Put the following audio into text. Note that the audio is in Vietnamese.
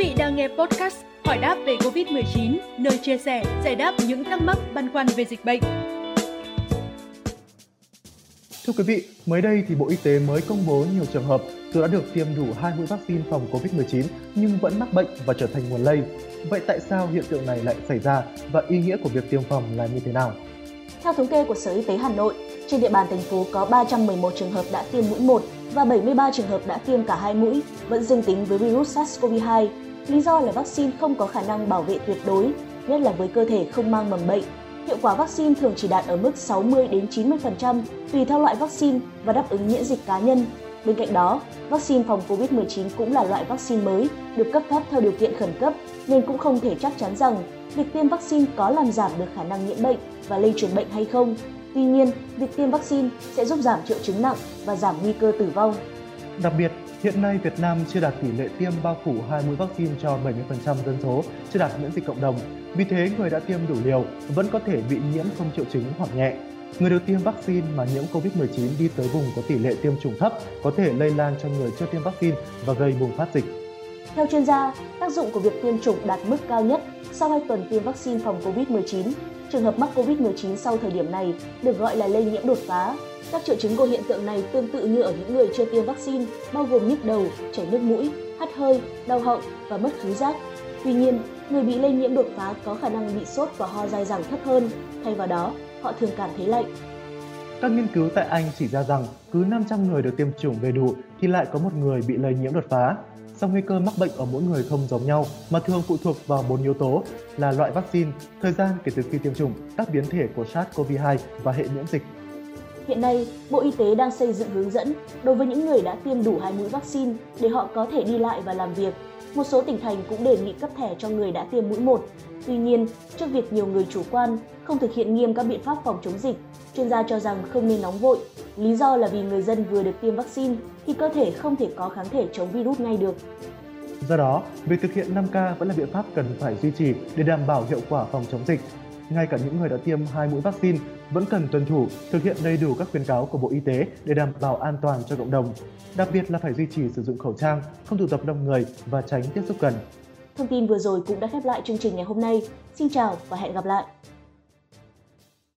vị đang nghe podcast Hỏi đáp về Covid-19, nơi chia sẻ, giải đáp những thắc mắc băn khoăn về dịch bệnh. Thưa quý vị, mới đây thì Bộ Y tế mới công bố nhiều trường hợp dù đã được tiêm đủ hai mũi vaccine phòng Covid-19 nhưng vẫn mắc bệnh và trở thành nguồn lây. Vậy tại sao hiện tượng này lại xảy ra và ý nghĩa của việc tiêm phòng là như thế nào? Theo thống kê của Sở Y tế Hà Nội, trên địa bàn thành phố có 311 trường hợp đã tiêm mũi 1 và 73 trường hợp đã tiêm cả hai mũi vẫn dương tính với virus SARS-CoV-2. Lý do là vaccine không có khả năng bảo vệ tuyệt đối, nhất là với cơ thể không mang mầm bệnh. Hiệu quả vaccine thường chỉ đạt ở mức 60 đến 90% tùy theo loại vaccine và đáp ứng miễn dịch cá nhân. Bên cạnh đó, vaccine phòng COVID-19 cũng là loại vaccine mới, được cấp phép theo điều kiện khẩn cấp nên cũng không thể chắc chắn rằng việc tiêm vaccine có làm giảm được khả năng nhiễm bệnh và lây truyền bệnh hay không. Tuy nhiên, việc tiêm vaccine sẽ giúp giảm triệu chứng nặng và giảm nguy cơ tử vong. Đặc biệt, hiện nay Việt Nam chưa đạt tỷ lệ tiêm bao phủ hai mũi vaccine cho 70% dân số, chưa đạt miễn dịch cộng đồng. Vì thế, người đã tiêm đủ liều vẫn có thể bị nhiễm không triệu chứng hoặc nhẹ. Người được tiêm vaccine mà nhiễm COVID-19 đi tới vùng có tỷ lệ tiêm chủng thấp có thể lây lan cho người chưa tiêm vaccine và gây bùng phát dịch. Theo chuyên gia, tác dụng của việc tiêm chủng đạt mức cao nhất sau 2 tuần tiêm vaccine phòng COVID-19. Trường hợp mắc COVID-19 sau thời điểm này được gọi là lây nhiễm đột phá. Các triệu chứng của hiện tượng này tương tự như ở những người chưa tiêm vaccine, bao gồm nhức đầu, chảy nước mũi, hắt hơi, đau họng và mất khứu giác. Tuy nhiên, người bị lây nhiễm đột phá có khả năng bị sốt và ho dai dẳng thấp hơn, thay vào đó, họ thường cảm thấy lạnh. Các nghiên cứu tại Anh chỉ ra rằng cứ 500 người được tiêm chủng đầy đủ thì lại có một người bị lây nhiễm đột phá. Song nguy cơ mắc bệnh ở mỗi người không giống nhau mà thường phụ thuộc vào bốn yếu tố là loại vaccine, thời gian kể từ khi tiêm chủng, các biến thể của SARS-CoV-2 và hệ miễn dịch. Hiện nay, Bộ Y tế đang xây dựng hướng dẫn đối với những người đã tiêm đủ hai mũi vaccine để họ có thể đi lại và làm việc. Một số tỉnh thành cũng đề nghị cấp thẻ cho người đã tiêm mũi 1. Tuy nhiên, trước việc nhiều người chủ quan, không thực hiện nghiêm các biện pháp phòng chống dịch, chuyên gia cho rằng không nên nóng vội. Lý do là vì người dân vừa được tiêm vaccine thì cơ thể không thể có kháng thể chống virus ngay được. Do đó, việc thực hiện 5K vẫn là biện pháp cần phải duy trì để đảm bảo hiệu quả phòng chống dịch. Ngay cả những người đã tiêm hai mũi vaccine vẫn cần tuân thủ, thực hiện đầy đủ các khuyến cáo của Bộ Y tế để đảm bảo an toàn cho cộng đồng. Đặc biệt là phải duy trì sử dụng khẩu trang, không tụ tập đông người và tránh tiếp xúc gần. Thông tin vừa rồi cũng đã khép lại chương trình ngày hôm nay. Xin chào và hẹn gặp lại!